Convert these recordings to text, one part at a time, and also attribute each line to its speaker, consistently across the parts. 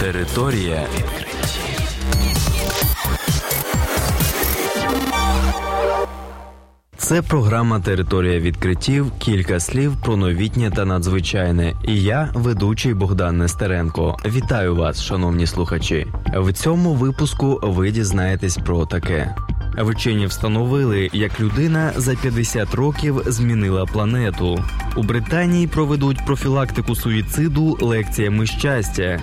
Speaker 1: Територія відкриттів. Це програма Територія відкриттів. Кілька слів про новітнє та надзвичайне. І я, ведучий Богдан Нестеренко. Вітаю вас, шановні слухачі. В цьому випуску ви дізнаєтесь про таке. Вчені встановили, як людина за 50 років змінила планету. У Британії проведуть профілактику суїциду лекціями щастя.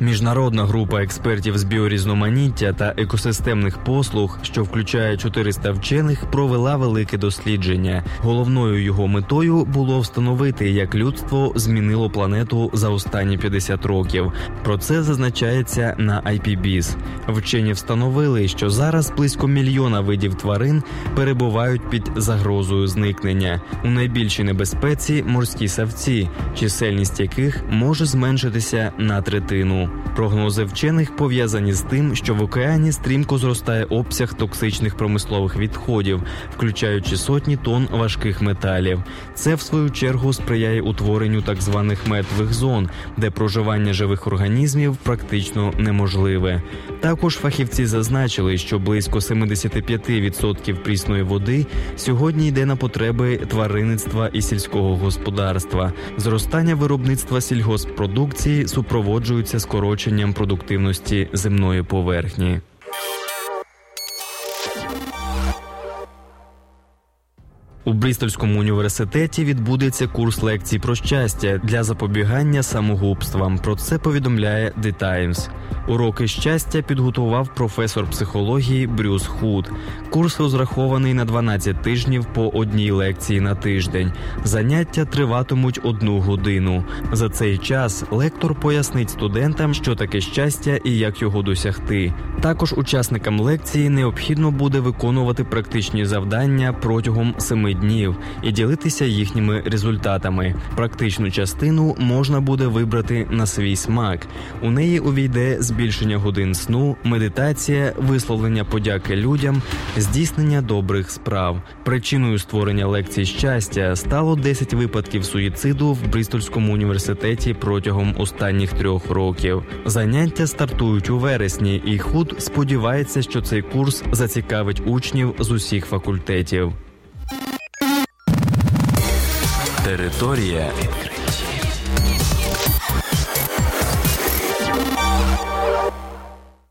Speaker 1: Міжнародна група експертів з біорізноманіття та екосистемних послуг, що включає 400 вчених, провела велике дослідження. Головною його метою було встановити, як людство змінило планету за останні 50 років. Про це зазначається на IPBIS. Вчені встановили, що зараз близько мільйона видів тварин перебувають під загрозою зникнення. У найбільшій небезпеці морські савці, чисельність яких може зменшитися на третину. Прогнози вчених пов'язані з тим, що в океані стрімко зростає обсяг токсичних промислових відходів, включаючи сотні тонн важких металів. Це в свою чергу сприяє утворенню так званих мертвих зон, де проживання живих організмів практично неможливе. Також фахівці зазначили, що близько 75% прісної води сьогодні йде на потреби тваринництва і сільського господарства. Зростання виробництва сільгоспродукції супроводжується скороченням продуктивності земної поверхні. У Брістольському університеті відбудеться курс лекцій про щастя для запобігання самогубствам. Про це повідомляє The Times. Уроки щастя підготував професор психології Брюс Худ. Курс розрахований на 12 тижнів по одній лекції на тиждень. Заняття триватимуть одну годину. За цей час лектор пояснить студентам, що таке щастя і як його досягти. Також учасникам лекції необхідно буде виконувати практичні завдання протягом семи днів і ділитися їхніми результатами. Практичну частину можна буде вибрати на свій смак. У неї увійде збільшення годин сну, медитація, висловлення подяки людям, здійснення добрих справ. Причиною створення лекцій щастя стало 10 випадків суїциду в Брістольському університеті протягом останніх трьох років. Заняття стартують у вересні, і худ сподівається, що цей курс зацікавить учнів з усіх факультетів. Територія відкриттів.